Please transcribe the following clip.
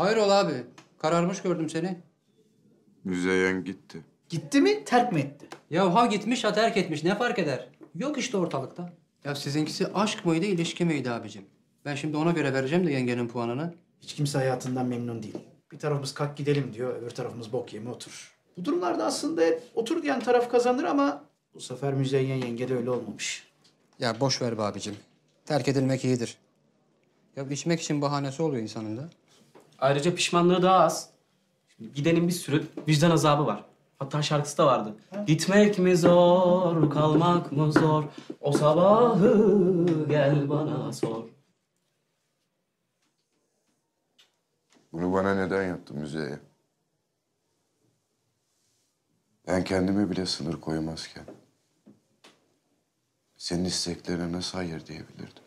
Hayrola abi? Kararmış gördüm seni. Müzeyyen gitti. Gitti mi, terk mi etti? Ya ha gitmiş ha terk etmiş ne fark eder? Yok işte ortalıkta. Ya sizinkisi aşk mıydı ilişki miydi abicim? Ben şimdi ona göre vereceğim de yengenin puanını. Hiç kimse hayatından memnun değil. Bir tarafımız kalk gidelim diyor, öbür tarafımız bok yeme otur. Bu durumlarda aslında hep otur diyen taraf kazanır ama bu sefer Müzeyyen yenge de öyle olmamış. Ya boş ver be abicim. Terk edilmek iyidir. Ya içmek için bahanesi oluyor insanın da. Ayrıca pişmanlığı daha az. Şimdi gidenin bir sürü vicdan azabı var. Hatta şarkısı da vardı. Gitmek mi zor, kalmak mı zor? O sabahı gel bana sor. Bunu bana neden yaptın Müzeyyen? Ben kendime bile sınır koymazken... ...senin isteklerine nasıl hayır diyebilirdim?